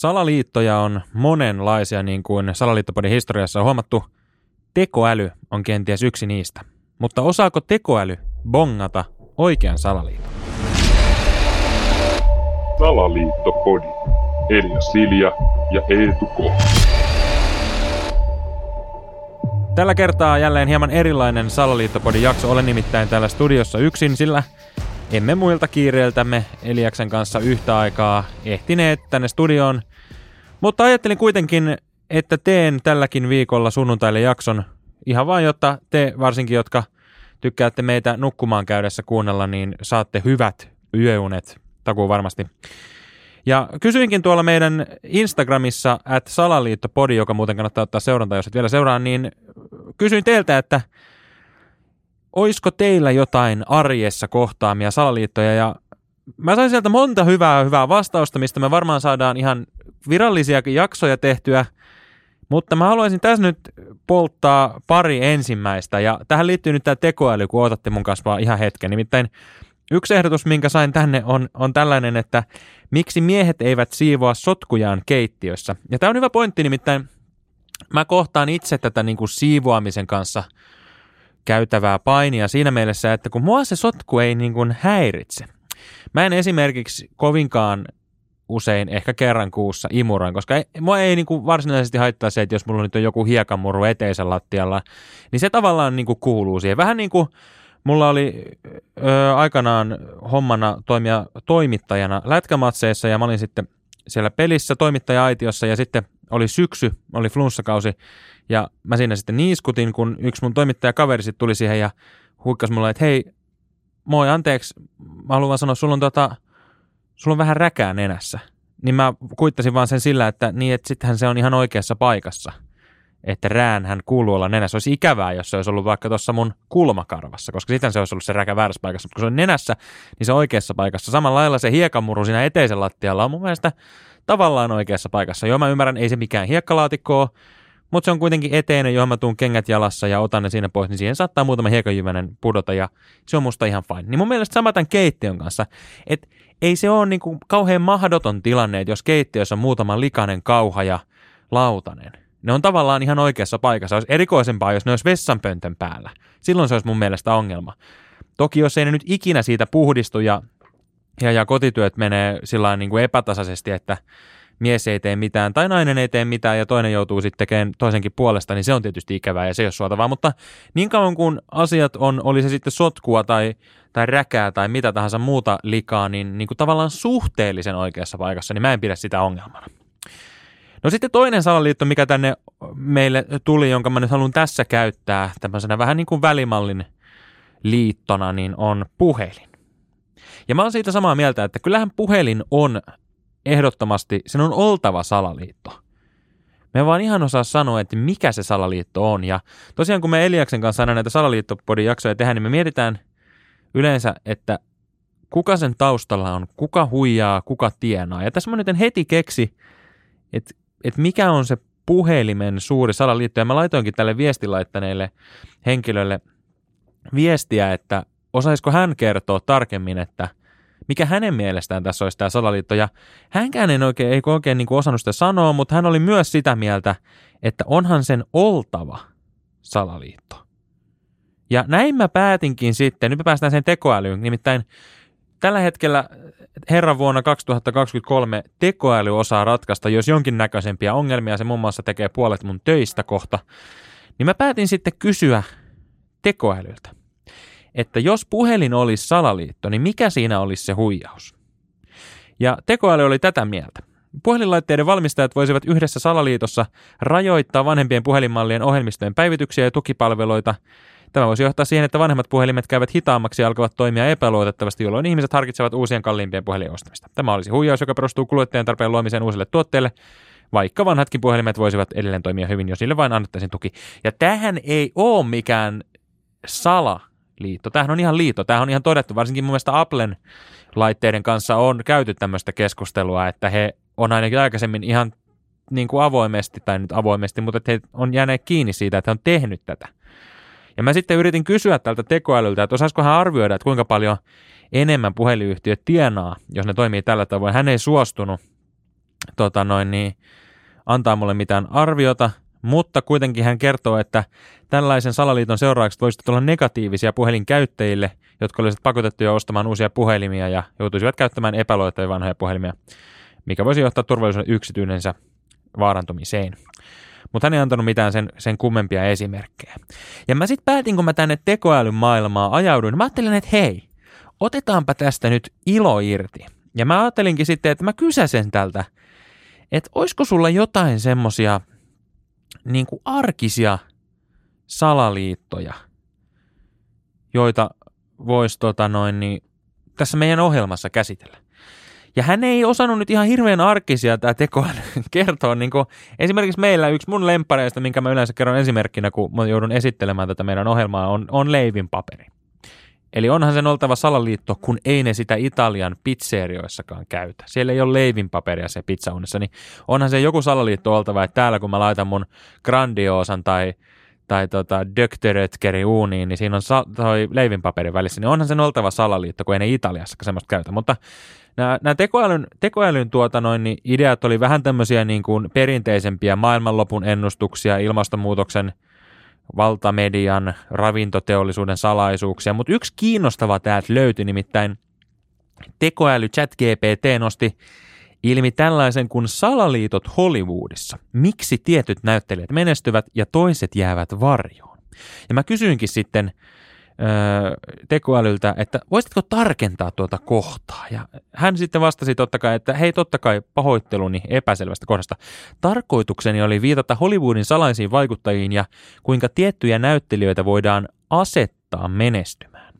Salaliittoja on monenlaisia, niin kuin Salaliittopodin historiassa on huomattu. Tekoäly on kenties yksi niistä. Mutta osaako tekoäly bongata oikean salaliiton? Salaliittopodi. Elia Silja ja Eetu K. Tällä kertaa jälleen hieman erilainen Salaliittopodin jakso. Olen nimittäin täällä studiossa yksin, sillä emme muilta kiireiltämme Eliaksen kanssa yhtä aikaa ehtineet tänne studioon. Mutta ajattelin kuitenkin, että teen tälläkin viikolla sunnuntaille jakson. Ihan vain, jotta te varsinkin, jotka tykkäätte meitä nukkumaan käydessä kuunnella, niin saatte hyvät yöunet. Takuu varmasti. Ja kysyinkin tuolla meidän Instagramissa, että salaliittopodi, joka muuten kannattaa ottaa seurantaa, jos et vielä seuraa, niin kysyin teiltä, että oisko teillä jotain arjessa kohtaamia salaliittoja? Ja mä sain sieltä monta hyvää, hyvää vastausta, mistä me varmaan saadaan ihan virallisia jaksoja tehtyä, mutta mä haluaisin tässä nyt polttaa pari ensimmäistä ja tähän liittyy nyt tämä tekoäly, kun otatte mun kanssa ihan hetken. Nimittäin yksi ehdotus, minkä sain tänne on, on tällainen, että miksi miehet eivät siivoa sotkujaan keittiössä. Ja tämä on hyvä pointti, nimittäin mä kohtaan itse tätä niin kuin siivoamisen kanssa – käytävää painia siinä mielessä, että kun mua se sotku ei niin kuin häiritse. Mä en esimerkiksi kovinkaan usein, ehkä kerran kuussa imuroin, koska ei, mua ei niin kuin varsinaisesti haittaa se, että jos mulla nyt on joku hiekamurru eteisen lattialla, niin se tavallaan niin kuin kuuluu siihen. Vähän niin kuin mulla oli ö, aikanaan hommana toimia toimittajana lätkämatseissa ja mä olin sitten siellä pelissä toimittaja-aitiossa ja sitten oli syksy, oli flunssakausi ja mä siinä sitten niiskutin, kun yksi mun toimittajakaveri sitten tuli siihen ja huikkasi mulle, että hei, moi, anteeksi, mä haluan sanoa, sulla on, tota, sulla on vähän räkää nenässä. Niin mä kuittasin vaan sen sillä, että niin, että sittenhän se on ihan oikeassa paikassa. Että hän kuuluu olla nenässä. Olisi ikävää, jos se olisi ollut vaikka tuossa mun kulmakarvassa, koska sitten se olisi ollut se räkä väärässä paikassa. Mutta kun se on nenässä, niin se on oikeassa paikassa. Samalla lailla se hiekamuru siinä eteisen lattialla on mun mielestä tavallaan oikeassa paikassa. Joo, mä ymmärrän, ei se mikään hiekkalaatikko ole, mutta se on kuitenkin eteinen, johon mä tuun kengät jalassa ja otan ne siinä pois, niin siihen saattaa muutama hiekajyvänen pudota ja se on musta ihan fine. Niin mun mielestä sama tämän keittiön kanssa, että ei se ole niinku kauhean mahdoton tilanne, että jos keittiössä on muutama likainen kauha ja lautanen. Ne on tavallaan ihan oikeassa paikassa. Olisi erikoisempaa, jos ne olisi vessanpöntön päällä. Silloin se olisi mun mielestä ongelma. Toki jos ei ne nyt ikinä siitä puhdistu ja, ja, ja kotityöt menee sillä niin kuin epätasaisesti, että mies ei tee mitään tai nainen ei tee mitään ja toinen joutuu sitten tekemään toisenkin puolesta, niin se on tietysti ikävää ja se ei ole suotavaa. Mutta niin kauan kuin asiat on, oli se sitten sotkua tai, tai räkää tai mitä tahansa muuta likaa, niin, niin kuin tavallaan suhteellisen oikeassa paikassa, niin mä en pidä sitä ongelmana. No sitten toinen salaliitto, mikä tänne meille tuli, jonka mä nyt haluan tässä käyttää tämmöisenä vähän niin kuin välimallin liittona, niin on puhelin. Ja mä oon siitä samaa mieltä, että kyllähän puhelin on ehdottomasti, sen on oltava salaliitto. Me vaan ihan osaa sanoa, että mikä se salaliitto on. Ja tosiaan kun me Eliaksen kanssa aina näitä salaliittopodin jaksoja tehdään, niin me mietitään yleensä, että kuka sen taustalla on, kuka huijaa, kuka tienaa. Ja tässä mä nyt heti keksi, että, että mikä on se puhelimen suuri salaliitto. Ja mä laitoinkin tälle viestilaittaneelle henkilölle viestiä, että osaisiko hän kertoa tarkemmin, että – mikä hänen mielestään tässä olisi tämä salaliitto. Ja hänkään ei oikein, ei oikein niin kuin osannut sitä sanoa, mutta hän oli myös sitä mieltä, että onhan sen oltava salaliitto. Ja näin mä päätinkin sitten, nyt me päästään sen tekoälyyn, nimittäin tällä hetkellä herran vuonna 2023 tekoäly osaa ratkaista, jos jonkinnäköisempiä ongelmia, se muun muassa tekee puolet mun töistä kohta, niin mä päätin sitten kysyä tekoälyltä että jos puhelin olisi salaliitto, niin mikä siinä olisi se huijaus? Ja tekoäly oli tätä mieltä. Puhelinlaitteiden valmistajat voisivat yhdessä salaliitossa rajoittaa vanhempien puhelinmallien ohjelmistojen päivityksiä ja tukipalveluita. Tämä voisi johtaa siihen, että vanhemmat puhelimet käyvät hitaammaksi ja alkavat toimia epäluotettavasti, jolloin ihmiset harkitsevat uusien kalliimpien puhelimien ostamista. Tämä olisi huijaus, joka perustuu kuluttajan tarpeen luomiseen uusille tuotteille, vaikka vanhatkin puhelimet voisivat edelleen toimia hyvin, jos niille vain annettaisiin tuki. Ja tähän ei ole mikään sala liitto. Tämähän on ihan liitto. Tämähän on ihan todettu. Varsinkin mun mielestä Applen laitteiden kanssa on käyty tämmöistä keskustelua, että he on ainakin aikaisemmin ihan niin kuin avoimesti, tai nyt avoimesti, mutta he on jääneet kiinni siitä, että he on tehnyt tätä. Ja mä sitten yritin kysyä tältä tekoälyltä, että osaisiko hän arvioida, että kuinka paljon enemmän puhelinyhtiöt tienaa, jos ne toimii tällä tavoin. Hän ei suostunut tota noin, niin, antaa mulle mitään arviota, mutta kuitenkin hän kertoo, että tällaisen salaliiton seuraukset voisivat olla negatiivisia puhelinkäyttäjille, jotka olisivat pakotettuja ostamaan uusia puhelimia ja joutuisivat käyttämään epäluotettavia vanhoja puhelimia, mikä voisi johtaa turvallisuuden yksityisensä vaarantumiseen. Mutta hän ei antanut mitään sen, sen kummempia esimerkkejä. Ja mä sitten päätin, kun mä tänne tekoälyn maailmaa ajauduin, mä ajattelin, että hei, otetaanpa tästä nyt ilo irti. Ja mä ajattelinkin sitten, että mä kysäsen tältä, että olisiko sulla jotain semmosia niin kuin arkisia salaliittoja, joita voisi tota noin, niin, tässä meidän ohjelmassa käsitellä. Ja hän ei osannut nyt ihan hirveän arkisia tämä tekoäly kertoa. Niin kuin esimerkiksi meillä yksi mun lempareista, minkä mä yleensä kerron esimerkkinä, kun mä joudun esittelemään tätä meidän ohjelmaa, on, on leivin paperi. Eli onhan sen oltava salaliitto, kun ei ne sitä Italian pizzerioissakaan käytä. Siellä ei ole leivinpaperia se pizzaunissa, niin onhan se joku salaliitto oltava, että täällä kun mä laitan mun grandioosan tai, tai tota Dökterötkeri uuniin, niin siinä on sa- toi leivinpaperin välissä, niin onhan sen oltava salaliitto, kun ei ne Italiassa semmoista käytä. Mutta nämä, nämä tekoälyn, tekoälyn tuota noin, niin ideat oli vähän tämmöisiä niin kuin perinteisempiä maailmanlopun ennustuksia, ilmastonmuutoksen – valtamedian, ravintoteollisuuden salaisuuksia, mutta yksi kiinnostava täältä löytyi nimittäin tekoäly ChatGPT nosti ilmi tällaisen kuin salaliitot Hollywoodissa. Miksi tietyt näyttelijät menestyvät ja toiset jäävät varjoon? Ja mä kysyinkin sitten tekoälyltä, että voisitko tarkentaa tuota kohtaa? Ja hän sitten vastasi totta kai, että hei totta kai pahoitteluni epäselvästä kohdasta. Tarkoitukseni oli viitata Hollywoodin salaisiin vaikuttajiin ja kuinka tiettyjä näyttelijöitä voidaan asettaa menestymään.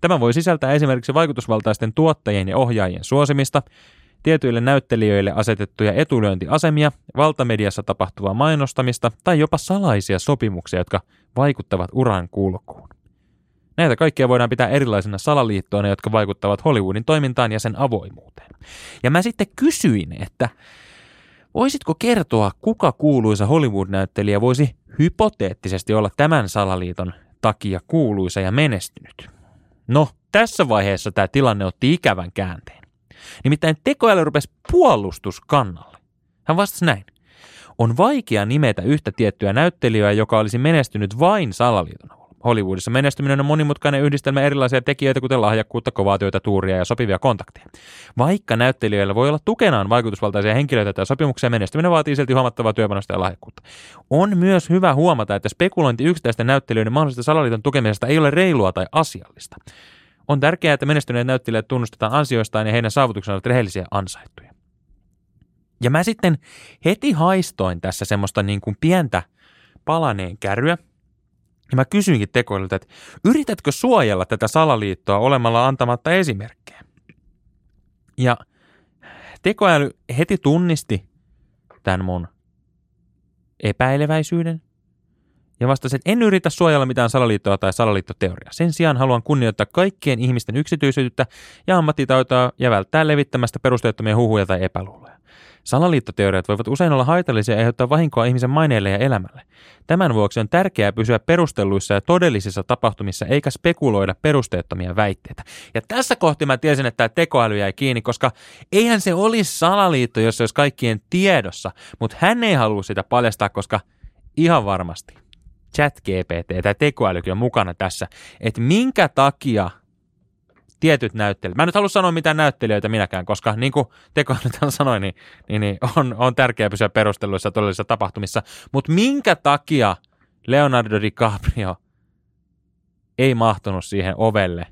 Tämä voi sisältää esimerkiksi vaikutusvaltaisten tuottajien ja ohjaajien suosimista, tietyille näyttelijöille asetettuja etulyöntiasemia, valtamediassa tapahtuvaa mainostamista tai jopa salaisia sopimuksia, jotka vaikuttavat uran kulkuun. Näitä kaikkia voidaan pitää erilaisina salaliittoina, jotka vaikuttavat Hollywoodin toimintaan ja sen avoimuuteen. Ja mä sitten kysyin, että voisitko kertoa, kuka kuuluisa Hollywood-näyttelijä voisi hypoteettisesti olla tämän salaliiton takia kuuluisa ja menestynyt? No, tässä vaiheessa tämä tilanne otti ikävän käänteen. Nimittäin tekoäly rupesi puolustuskannalle. Hän vastasi näin. On vaikea nimetä yhtä tiettyä näyttelijää, joka olisi menestynyt vain salaliiton avulla. Hollywoodissa menestyminen on monimutkainen yhdistelmä erilaisia tekijöitä, kuten lahjakkuutta, kovaa työtä, tuuria ja sopivia kontakteja. Vaikka näyttelijöillä voi olla tukenaan vaikutusvaltaisia henkilöitä tai sopimuksia, menestyminen vaatii silti huomattavaa työpanosta ja lahjakkuutta. On myös hyvä huomata, että spekulointi yksittäisten näyttelijöiden mahdollisesta salaliiton tukemisesta ei ole reilua tai asiallista. On tärkeää, että menestyneet näyttelijät tunnustetaan ansioistaan ja heidän saavutuksensa ovat rehellisiä ansaittuja. Ja mä sitten heti haistoin tässä semmoista niin kuin pientä palaneen kärryä, ja mä kysyinkin tekoälyltä, että yritätkö suojella tätä salaliittoa olemalla antamatta esimerkkejä? Ja tekoäly heti tunnisti tämän mun epäileväisyyden ja vastasi, että en yritä suojella mitään salaliittoa tai salaliittoteoriaa. Sen sijaan haluan kunnioittaa kaikkien ihmisten yksityisyyttä ja ammattitaitoa ja välttää levittämästä perusteettomia huhuja tai epäluuloja. Salaliittoteoriat voivat usein olla haitallisia ja aiheuttaa vahinkoa ihmisen maineelle ja elämälle. Tämän vuoksi on tärkeää pysyä perustelluissa ja todellisissa tapahtumissa eikä spekuloida perusteettomia väitteitä. Ja tässä kohti mä tiesin, että tämä tekoäly jäi kiinni, koska eihän se olisi salaliitto, jos se olisi kaikkien tiedossa, mutta hän ei halua sitä paljastaa, koska ihan varmasti chat GPT tai tekoälykin on mukana tässä, että minkä takia tietyt näyttelijät. Mä en nyt halua sanoa mitään näyttelijöitä minäkään, koska niin kuin Teko nyt sanoi, niin, niin, niin on, on tärkeää pysyä perusteluissa todellisissa tapahtumissa. Mutta minkä takia Leonardo DiCaprio ei mahtunut siihen ovelle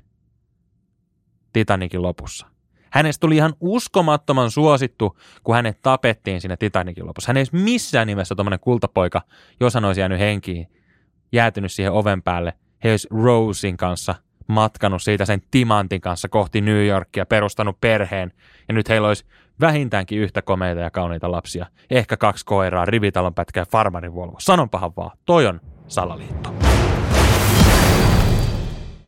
Titanikin lopussa? Hänestä tuli ihan uskomattoman suosittu, kun hänet tapettiin siinä Titanikin lopussa. Hän ei missään nimessä tuommoinen kultapoika, jos hän olisi jäänyt henkiin, jäätynyt siihen oven päälle. He olisi Rosein kanssa matkanut siitä sen timantin kanssa kohti New Yorkia, perustanut perheen, ja nyt heillä olisi vähintäänkin yhtä komeita ja kauniita lapsia. Ehkä kaksi koiraa, rivitalon pätkä ja farmarin Volvo. Sanonpahan vaan, toi on salaliitto.